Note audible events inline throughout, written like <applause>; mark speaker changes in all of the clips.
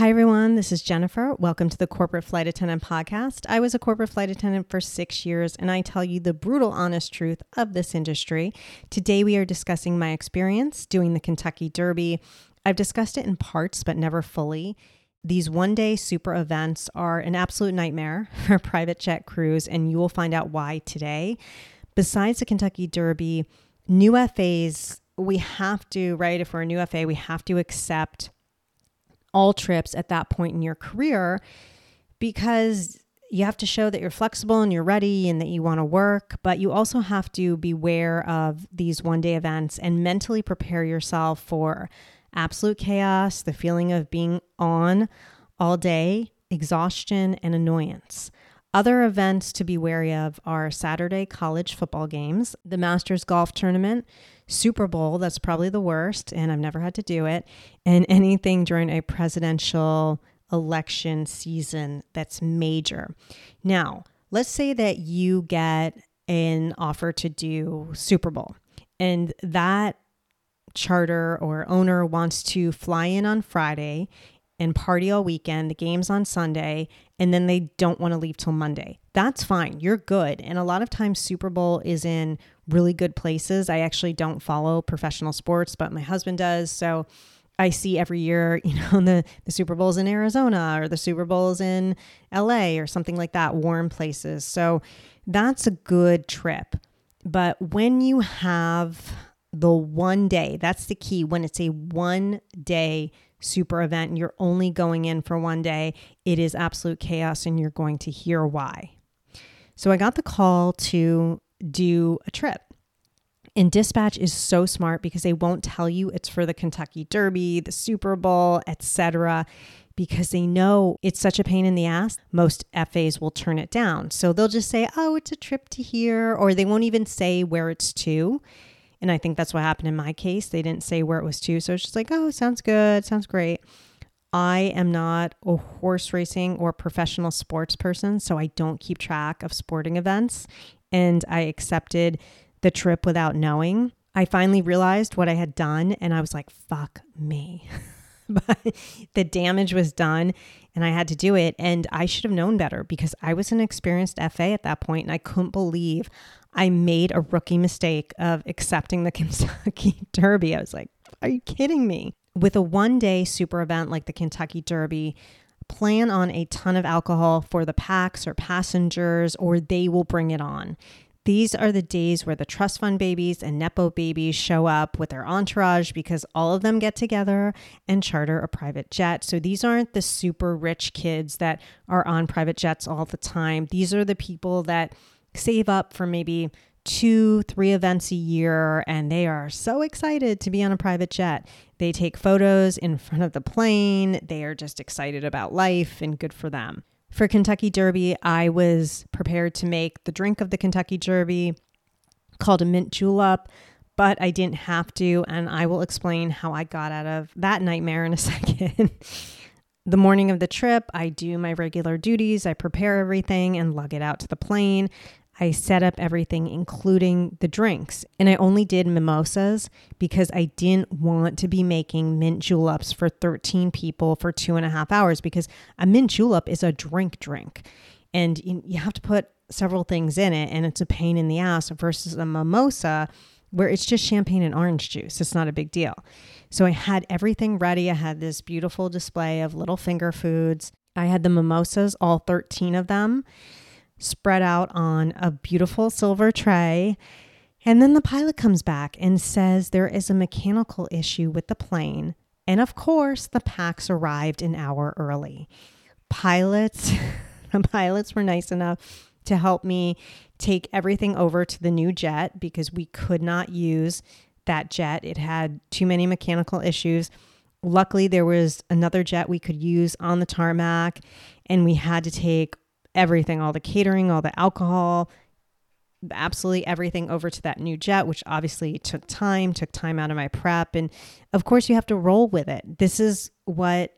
Speaker 1: Hi, everyone. This is Jennifer. Welcome to the Corporate Flight Attendant Podcast. I was a corporate flight attendant for six years, and I tell you the brutal, honest truth of this industry. Today, we are discussing my experience doing the Kentucky Derby. I've discussed it in parts, but never fully. These one day super events are an absolute nightmare <laughs> for private jet crews, and you will find out why today. Besides the Kentucky Derby, new FAs, we have to, right? If we're a new FA, we have to accept all trips at that point in your career because you have to show that you're flexible and you're ready and that you want to work, but you also have to beware of these one day events and mentally prepare yourself for absolute chaos, the feeling of being on all day, exhaustion, and annoyance. Other events to be wary of are Saturday college football games, the Masters Golf Tournament, Super Bowl, that's probably the worst, and I've never had to do it, and anything during a presidential election season that's major. Now, let's say that you get an offer to do Super Bowl, and that charter or owner wants to fly in on Friday and party all weekend, the game's on Sunday, and then they don't want to leave till Monday. That's fine. You're good. And a lot of times, Super Bowl is in really good places. I actually don't follow professional sports, but my husband does. So I see every year, <laughs> you know, the, the Super Bowl's in Arizona or the Super Bowl's in LA or something like that, warm places. So that's a good trip. But when you have the one day, that's the key, when it's a one day super event and you're only going in for one day, it is absolute chaos and you're going to hear why. So I got the call to do a trip. And dispatch is so smart because they won't tell you it's for the Kentucky Derby, the Super Bowl, etc because they know it's such a pain in the ass. Most FAs will turn it down. So they'll just say, "Oh, it's a trip to here," or they won't even say where it's to. And I think that's what happened in my case. They didn't say where it was to. So it's just like, oh, sounds good. Sounds great. I am not a horse racing or professional sports person, so I don't keep track of sporting events. And I accepted the trip without knowing. I finally realized what I had done, and I was like, fuck me. <laughs> but the damage was done and I had to do it. And I should have known better because I was an experienced FA at that point and I couldn't believe I made a rookie mistake of accepting the <laughs> Kentucky Derby. I was like, are you kidding me? With a one day super event like the Kentucky Derby, plan on a ton of alcohol for the pax or passengers, or they will bring it on. These are the days where the trust fund babies and Nepo babies show up with their entourage because all of them get together and charter a private jet. So these aren't the super rich kids that are on private jets all the time. These are the people that save up for maybe two, three events a year, and they are so excited to be on a private jet. They take photos in front of the plane. They are just excited about life and good for them. For Kentucky Derby, I was prepared to make the drink of the Kentucky Derby called a mint julep, but I didn't have to, and I will explain how I got out of that nightmare in a <laughs> second. the morning of the trip, I do my regular duties. I prepare everything and lug it out to the plane. I set up everything, including the drinks. And I only did mimosas because I didn't want to be making mint juleps for 13 people for two and a half hours because a mint julep is a drink drink. And you have to put several things in it, and it's a pain in the ass versus a mimosa where it's just champagne and orange juice. It's not a big deal. So I had everything ready. I had this beautiful display of little finger foods. I had the mimosas, all 13 of them spread out on a beautiful silver tray. And then the pilot comes back and says there is a mechanical issue with the plane. And of course, the pax arrived an hour early. Pilots, <laughs> the pilots were nice enough to help me take everything over to the new jet because we could not use that jet. It had too many mechanical issues. Luckily, there was another jet we could use on the tarmac, and we had to take everything, all the catering, all the alcohol, absolutely everything over to that new jet, which obviously took time, took time out of my prep. And of course, you have to roll with it. This is what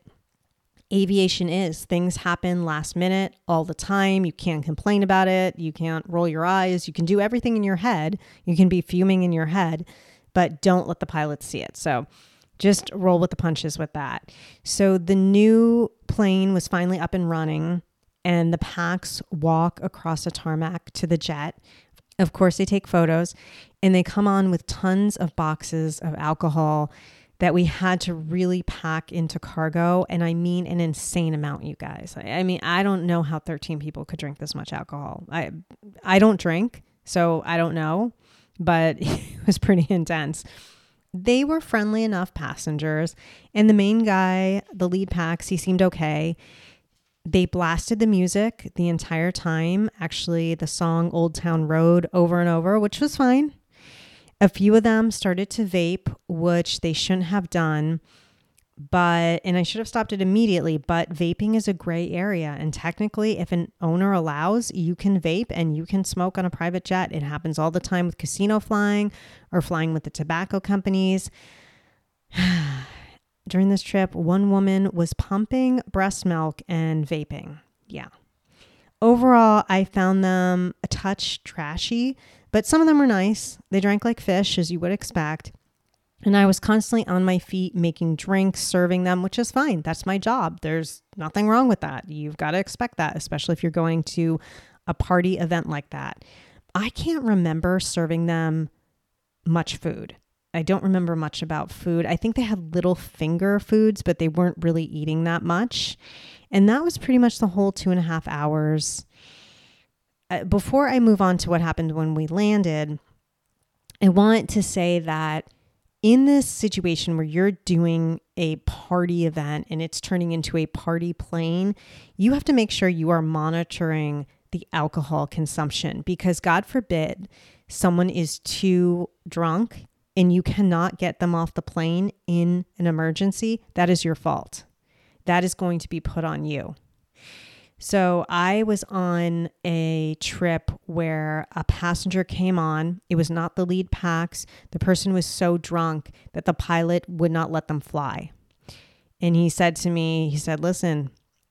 Speaker 1: aviation is. Things happen last minute all the time. You can't complain about it. You can't roll your eyes. You can do everything in your head. You can be fuming in your head, but don't let the pilots see it. So Just roll with the punches with that. So the new plane was finally up and running, and the pax walk across a tarmac to the jet. Of course, they take photos and they come on with tons of boxes of alcohol that we had to really pack into cargo. And I mean an insane amount, you guys. I, mean, I don't know how 13 people could drink this much alcohol. I, I don't drink, so I don't know, but <laughs> it was pretty intense. They were friendly enough passengers, and the main guy, the lead pax, he seemed okay. They blasted the music the entire time, actually, the song Old Town Road over and over, which was fine. A few of them started to vape, which they shouldn't have done. But, and I should have stopped it immediately, but vaping is a gray area. And technically, if an owner allows, you can vape and you can smoke on a private jet. It happens all the time with casino flying or flying with the tobacco companies. During this trip, one woman was pumping breast milk and vaping. Yeah. Overall, I found them a touch trashy, but some of them were nice. They drank like fish, as you would expect. And I was constantly on my feet making drinks, serving them, which is fine. That's my job. There's nothing wrong with that. You've got to expect that, especially if you're going to a party event like that. I can't remember serving them much food. I don't remember much about food. I think they had little finger foods, but they weren't really eating that much. And that was pretty much the whole two and a half hours. Uh, before I move on to what happened when we landed, I want to say that in this situation where you're doing a party event and it's turning into a party plane, you have to make sure you are monitoring the alcohol consumption because, God forbid, someone is too drunk and you cannot get them off the plane in an emergency. That is your fault. That is going to be put on you. So I was on a trip where a passenger came on. It was not the lead pax. The person was so drunk that the pilot would not let them fly. And he said to me, he said, "Listen,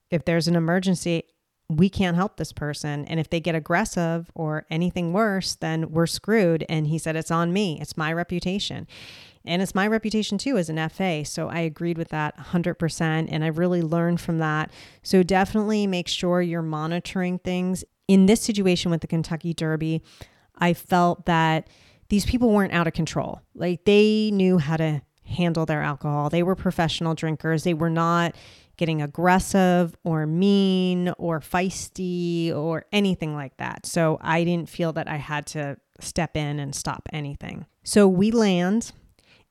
Speaker 1: if there's an emergency, we can't help this person. And if they get aggressive or anything worse, then we're screwed. And he said, It's on me. It's my reputation. And it's my reputation too as an FA. So I agreed with that 100%. And I really learned from that. So definitely make sure you're monitoring things. In this situation with the Kentucky Derby, I felt that these people weren't out of control. Like they knew how to handle their alcohol, they were professional drinkers. They were not getting aggressive or mean or feisty or anything like that. So I didn't feel that I had to step in and stop anything. So we land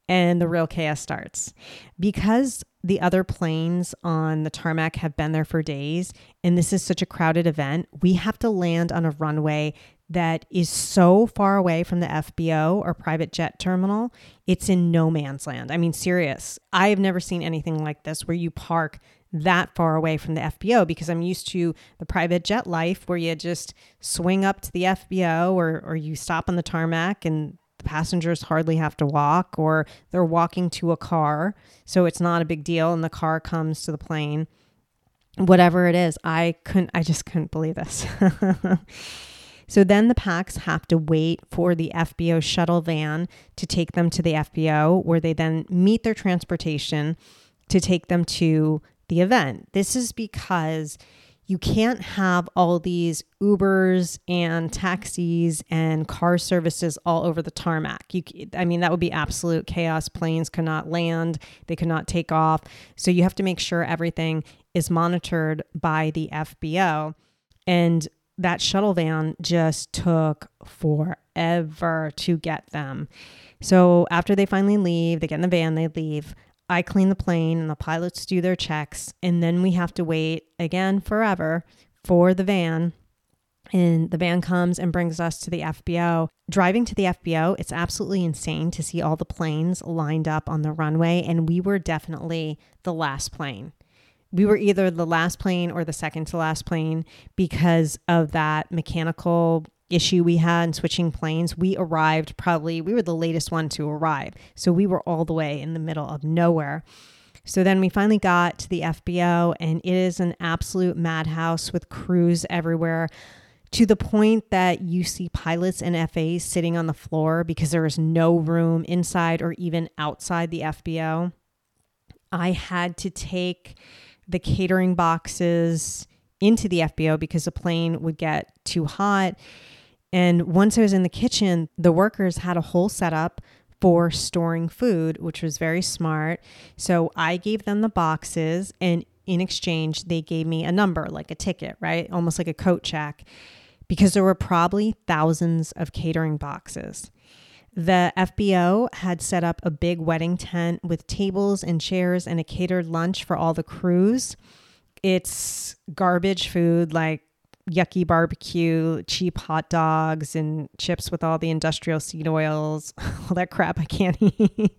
Speaker 1: and the real chaos starts. Because the other planes on the tarmac have been there for days, and this is such a crowded event, we have to land on a runway that is so far away from the FBO or private jet terminal. It's in no man's land. I mean, serious. I have never seen anything like this where you park that far away from the FBO because I'm used to the private jet life where you just swing up to the FBO or, or you stop on the tarmac and the passengers hardly have to walk or they're walking to a car. So it's not a big deal and the car comes to the plane. Whatever it is, I couldn't, I just couldn't believe this. <laughs> so then the pax have to wait for the FBO shuttle van to take them to the FBO where they then meet their transportation to take them to the event. This is because you can't have all these Ubers and taxis and car services all over the tarmac. You, I mean, that would be absolute chaos. Planes cannot land, they cannot take off. So you have to make sure everything is monitored by the FBO. And that shuttle van just took forever to get them. So after they finally leave, they get in the van, they leave. I clean the plane and the pilots do their checks. And then we have to wait again forever for the van. And the van comes and brings us to the FBO. Driving to the FBO, it's absolutely insane to see all the planes lined up on the runway. And we were definitely the last plane. We were either the last plane or the second to last plane because of that mechanical issue we had in switching planes, we arrived probably, we were the latest one to arrive. So we were all the way in the middle of nowhere. So then we finally got to the FBO, and it is an absolute madhouse with crews everywhere to the point that you see pilots and FAs sitting on the floor because there is no room inside or even outside the FBO. I had to take the catering boxes into the FBO because the plane would get too hot. And once I was in the kitchen, the workers had a whole setup for storing food, which was very smart. So I gave them the boxes, and in exchange, they gave me a number, like a ticket, right? Almost like a coat check, because there were probably thousands of catering boxes. The FBO had set up a big wedding tent with tables and chairs and a catered lunch for all the crews. It's garbage food like yucky barbecue, cheap hot dogs, and chips with all the industrial seed oils, <laughs> all that crap I can't <laughs> eat.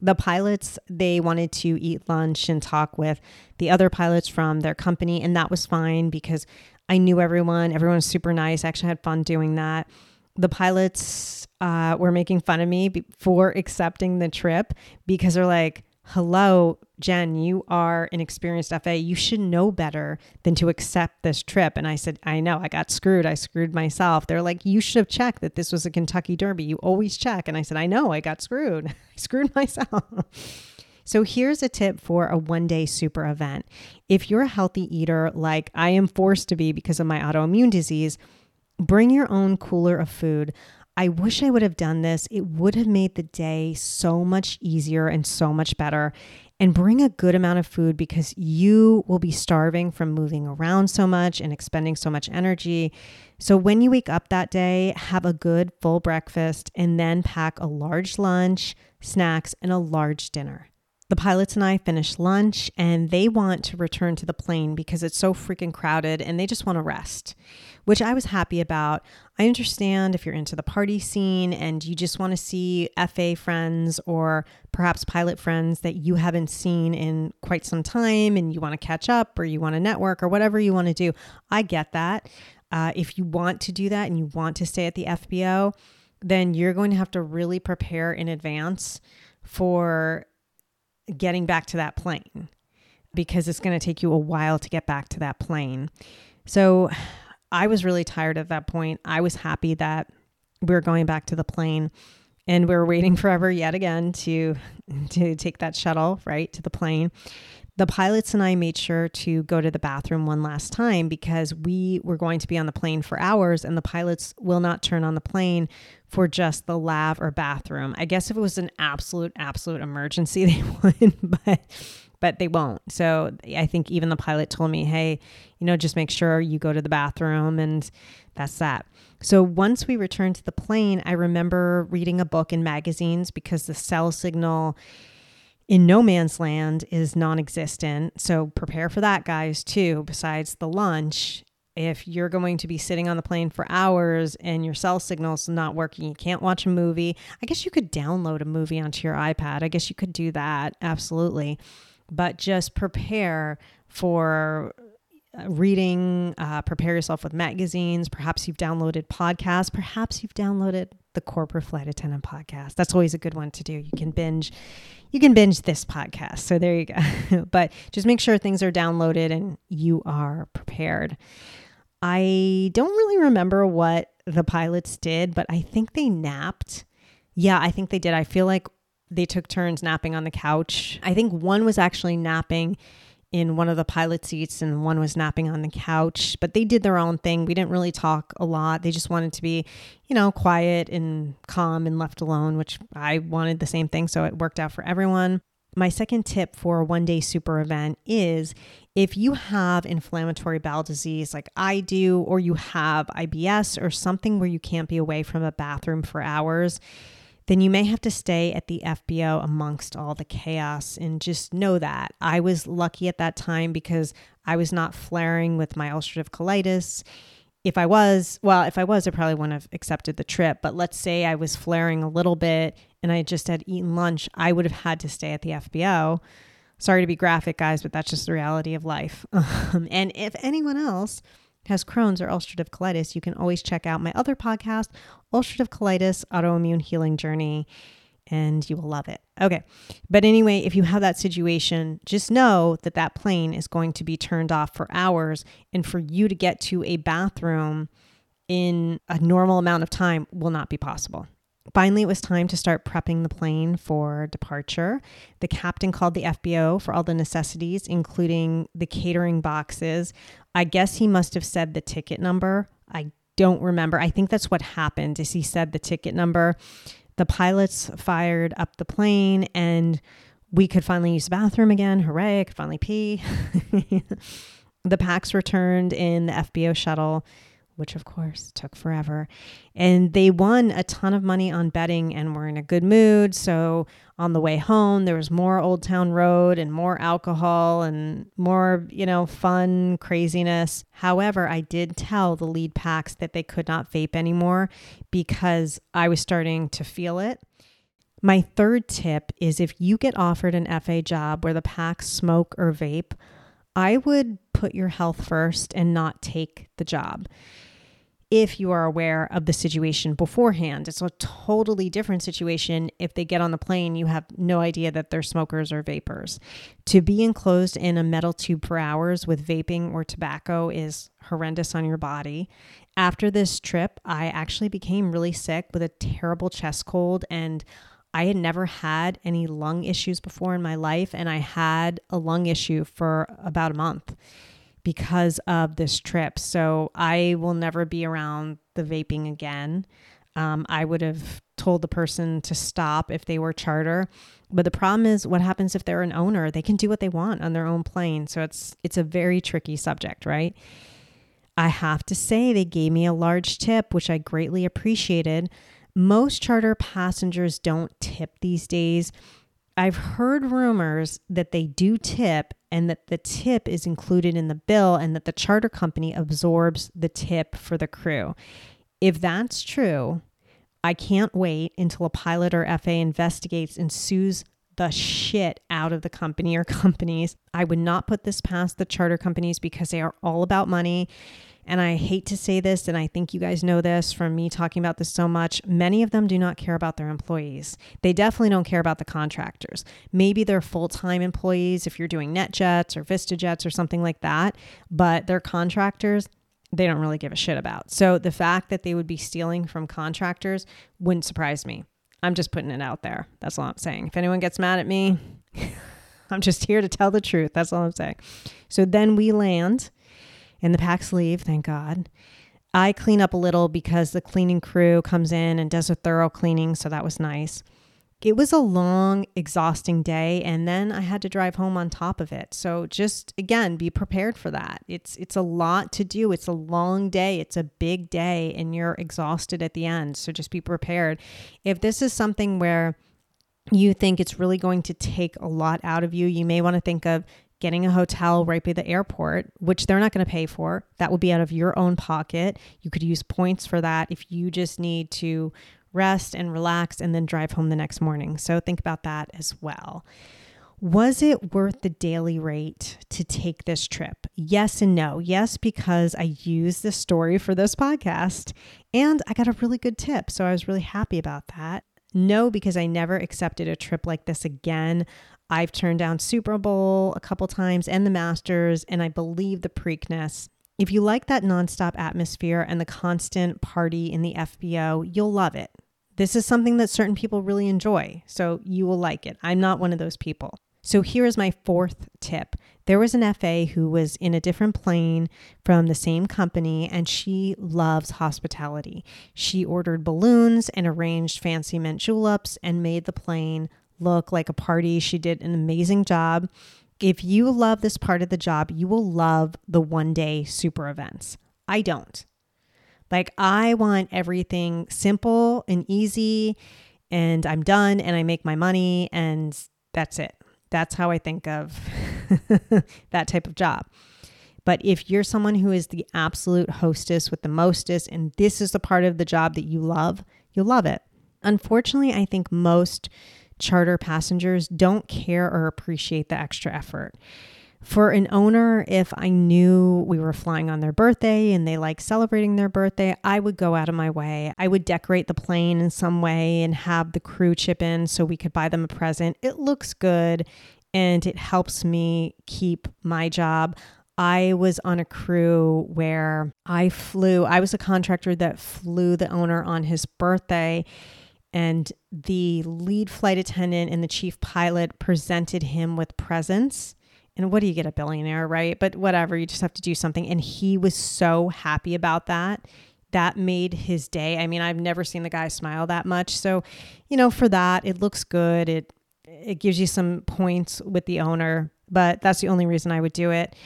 Speaker 1: the pilots, they wanted to eat lunch and talk with the other pilots from their company, and that was fine because I knew everyone. Everyone was super nice. I actually had fun doing that the pilots uh, were making fun of me for accepting the trip because they're like, hello, Jen, you are an experienced FA. You should know better than to accept this trip. And I said, I know, I got screwed. I screwed myself. They're like, you should have checked that this was a Kentucky Derby. You always check. And I said, I know, I got screwed. <laughs> I screwed myself. So here's a tip for a one day super event. If you're a healthy eater, like I am forced to be because of my autoimmune disease, Bring your own cooler of food. I wish I would have done this. It would have made the day so much easier and so much better. And bring a good amount of food because you will be starving from moving around so much and expending so much energy. So, when you wake up that day, have a good full breakfast and then pack a large lunch, snacks, and a large dinner. The pilots and I finish lunch and they want to return to the plane because it's so freaking crowded and they just want to rest, which I was happy about. I understand if you're into the party scene and you just want to see FA friends or perhaps pilot friends that you haven't seen in quite some time and you want to catch up or you want to network or whatever you want to do. I get that. Uh, if you want to do that and you want to stay at the FBO, then you're going to have to really prepare in advance for getting back to that plane because it's going to take you a while to get back to that plane. So I was really tired at that point. I was happy that we were going back to the plane and we were waiting <laughs> forever yet again to to take that shuttle right to the plane the pilots and I made sure to go to the bathroom one last time because we were going to be on the plane for hours and the pilots will not turn on the plane for just the lav or bathroom. I guess if it was an absolute, absolute emergency, <laughs> they would, but but they won't. So I think even the pilot told me, hey, you know, just make sure you go to the bathroom and that's that. So once we returned to the plane, I remember reading a book in magazines because the cell signal in no man's land is non existent. So prepare for that, guys, too. Besides the lunch, if you're going to be sitting on the plane for hours and your cell signal's not working, you can't watch a movie. I guess you could download a movie onto your iPad. I guess you could do that. Absolutely. But just prepare for uh, reading, uh, prepare yourself with magazines. Perhaps you've downloaded podcasts. Perhaps you've downloaded the Corporate Flight Attendant podcast. That's always a good one to do. You can binge you can binge this podcast. So there you go. <laughs> but just make sure things are downloaded and you are prepared. I don't really remember what the pilots did, but I think they napped. Yeah, I think they did. I feel like they took turns napping on the couch. I think one was actually napping in one of the pilot seats and one was napping on the couch, but they did their own thing. We didn't really talk a lot. They just wanted to be, you know, quiet and calm and left alone, which I wanted the same thing. So it worked out for everyone. My second tip for a one day super event is if you have inflammatory bowel disease like I do, or you have IBS or something where you can't be away from a bathroom for hours, then you may have to stay at the FBO amongst all the chaos and just know that. I was lucky at that time because I was not flaring with my ulcerative colitis. If I was, well, if I was, I probably wouldn't have accepted the trip. But let's say I was flaring a little bit and I just had eaten lunch, I would have had to stay at the FBO. Sorry to be graphic, guys, but that's just the reality of life. <laughs> Um, and if anyone else has Crohn's or ulcerative colitis, you can always check out my other podcast, Ulcerative Colitis Autoimmune Healing Journey, and you will love it. Okay. But anyway, if you have that situation, just know that that plane is going to be turned off for hours. And for you to get to a bathroom in a normal amount of time will not be possible. Finally, it was time to start prepping the plane for departure. The captain called the FBO for all the necessities, including the catering boxes. I guess he must have said the ticket number. I don't remember. I think that's what happened is he said the ticket number. The pilots fired up the plane and we could finally use the bathroom again. Hooray, I could finally pee. <laughs> the pax returned in the FBO shuttle which of course took forever. And they won a ton of money on betting and were in a good mood. So on the way home, there was more Old Town Road and more alcohol and more, you know, fun craziness. However, I did tell the lead pax that they could not vape anymore because I was starting to feel it. My third tip is if you get offered an FA job where the pax smoke or vape, I would put your health first and not take the job if you are aware of the situation beforehand. It's a totally different situation if they get on the plane, you have no idea that they're smokers or vapors. To be enclosed in a metal tube for hours with vaping or tobacco is horrendous on your body. After this trip, I actually became really sick with a terrible chest cold and I had never had any lung issues before in my life, and I had a lung issue for about a month because of this trip. So I will never be around the vaping again. Um, I would have told the person to stop if they were charter. But the problem is what happens if they're an owner? They can do what they want on their own plane. So it's it's a very tricky subject, right? I have to say they gave me a large tip, which I greatly appreciated. Most charter passengers don't tip these days. I've heard rumors that they do tip and that the tip is included in the bill and that the charter company absorbs the tip for the crew. If that's true, I can't wait until a pilot or FA investigates and sues the shit out of the company or <laughs> companies. I would not put this past the charter companies because they are all about money and I hate to say this, and I think you guys know this from me talking about this so much. Many of them do not care about their employees. They definitely don't care about the contractors. Maybe they're full time employees if you're doing NetJets or VistaJets or something like that, but they're contractors they don't really give a shit about. So the fact that they would be stealing from contractors wouldn't surprise me. I'm just putting it out there. That's all I'm saying. If anyone gets mad at me, <laughs> I'm just here to tell the truth. That's all I'm saying. So then we land and the pax leave, thank God. I clean up a little because the cleaning crew comes in and does a thorough cleaning, so that was nice. It was a long, exhausting day, and then I had to drive home on top of it. So just again, be prepared for that. It's it's a lot to do. It's a long day. It's a big day, and you're exhausted at the end. So just be prepared. If this is something where you think it's really going to take a lot out of you, you may want to think of getting a hotel right by the airport, which they're not going to pay for. That would be out of your own pocket. You could use points for that if you just need to rest and relax and then drive home the next morning. So think about that as well. Was it worth the daily rate to take this trip? Yes and no. Yes, because I used this story for this podcast and I got a really good tip. So I was really happy about that. No, because I never accepted a trip like this again. I've turned down Super Bowl a couple times and the Masters, and I believe the Preakness. If you like that nonstop atmosphere and the constant party in the FBO, you'll love it. This is something that certain people really enjoy, so you will like it. I'm not one of those people. So here is my fourth tip. There was an FA who was in a different plane from the same company, and she loves hospitality. She ordered balloons and arranged fancy mint juleps and made the plane look like a party. She did an amazing job. If you love this part of the job, you will love the one day super events. I don't. Like, I want everything simple and easy, and I'm done and I make my money, and that's it. That's how I think of <laughs> that type of job. But if you're someone who is the absolute hostess with the mostest, and this is the part of the job that you love, you'll love it. Unfortunately, I think most charter passengers don't care or appreciate the extra effort. For an owner, if I knew we were flying on their birthday and they like celebrating their birthday, I would go out of my way. I would decorate the plane in some way and have the crew chip in so we could buy them a present. It looks good and it helps me keep my job. I was on a crew where I flew, I was a contractor that flew the owner on his birthday and the lead flight attendant and the chief pilot presented him with presents. And what do you get a billionaire, right? But whatever, you just have to do something. And he was so happy about that. That made his day. I mean, I've never seen the guy smile that much. So, you know, for that, it looks good. It it gives you some points with the owner, but that's the only reason I would do it.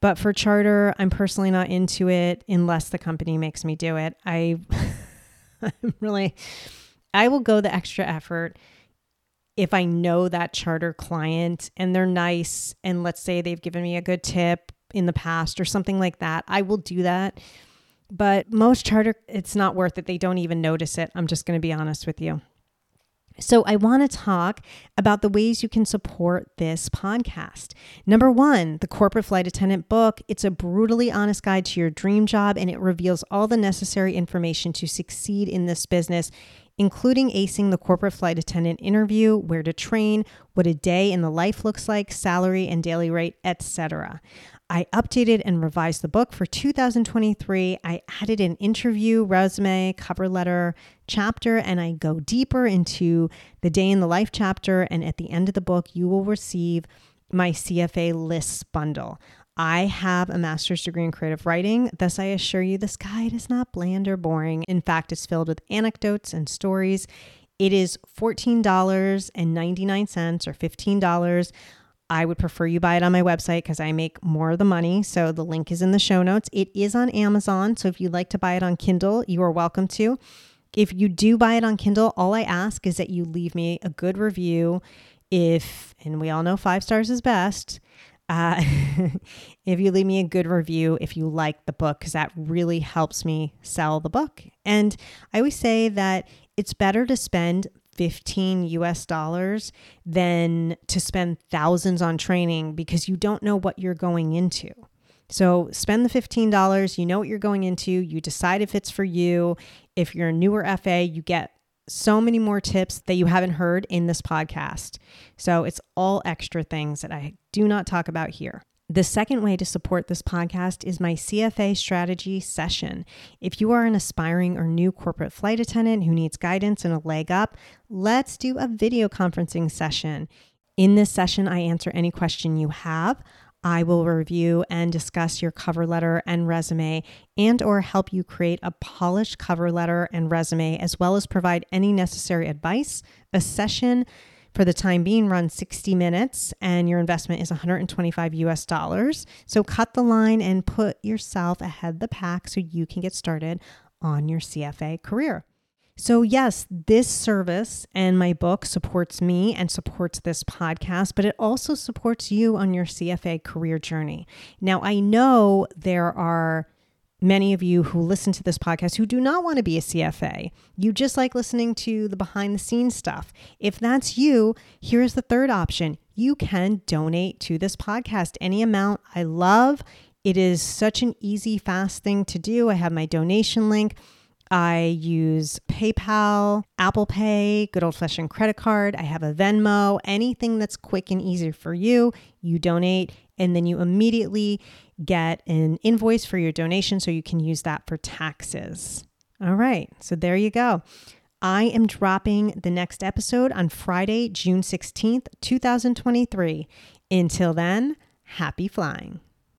Speaker 1: But for charter, I'm personally not into it unless the company makes me do it. I <laughs> I'm really I will go the extra effort if I know that charter client and they're nice and let's say they've given me a good tip in the past or something like that. I will do that. But most charter it's not worth it. They don't even notice it. I'm just going to be honest with you. So, I want to talk about the ways you can support this podcast. Number one, the Corporate Flight Attendant book. It's a brutally honest guide to your dream job, and it reveals all the necessary information to succeed in this business, including acing the corporate flight attendant interview, where to train, what a day in the life looks like, salary and daily rate, etc. I updated and revised the book for 2023. I added an interview, resume, cover letter, chapter, and I go deeper into the day in the life chapter. And at the end of the book, you will receive my CFA lists bundle. I have a master's degree in creative writing, thus, I assure you this guide is not bland or boring. In fact, it's filled with anecdotes and stories. It is $14.99 or $15. I would prefer you buy it on my website because I make more of the money. So the link is in the show notes. It is on Amazon. So if you'd like to buy it on Kindle, you are welcome to. If you do buy it on Kindle, all I ask is that you leave me a good review. If, and we all know five stars is best, uh, <laughs> if you leave me a good review, if you like the book, because that really helps me sell the book. And I always say that it's better to spend 15 US dollars than to spend thousands on training because you don't know what you're going into. So spend the $15, you know what you're going into, you decide if it's for you. If you're a newer FA, you get so many more tips that you haven't heard in this podcast. So it's all extra things that I do not talk about here. The second way to support this podcast is my CFA strategy session. If you are an aspiring or new corporate flight attendant who needs guidance and a leg up, let's do a video conferencing session. In this session, I answer any question you have. I will review and discuss your cover letter and resume and or help you create a polished cover letter and resume as well as provide any necessary advice. A session for the time being run 60 minutes and your investment is 125 US dollars. So cut the line and put yourself ahead the pack so you can get started on your CFA career. So, yes, this service and my book supports me and supports this podcast, but it also supports you on your CFA career journey. Now, I know there are many of you who listen to this podcast who do not want to be a CFA. You just like listening to the behind the scenes stuff. If that's you, here's the third option. You can donate to this podcast any amount I love. It is such an easy, fast thing to do. I have my donation link. I use PayPal, Apple Pay, good old fashioned credit card. I have a Venmo, anything that's quick and easy for you. You donate, and then you immediately get an invoice for your donation so you can use that for taxes. All right, so there you go. I am dropping the next episode on Friday, June 16th, 2023. Until then, happy flying.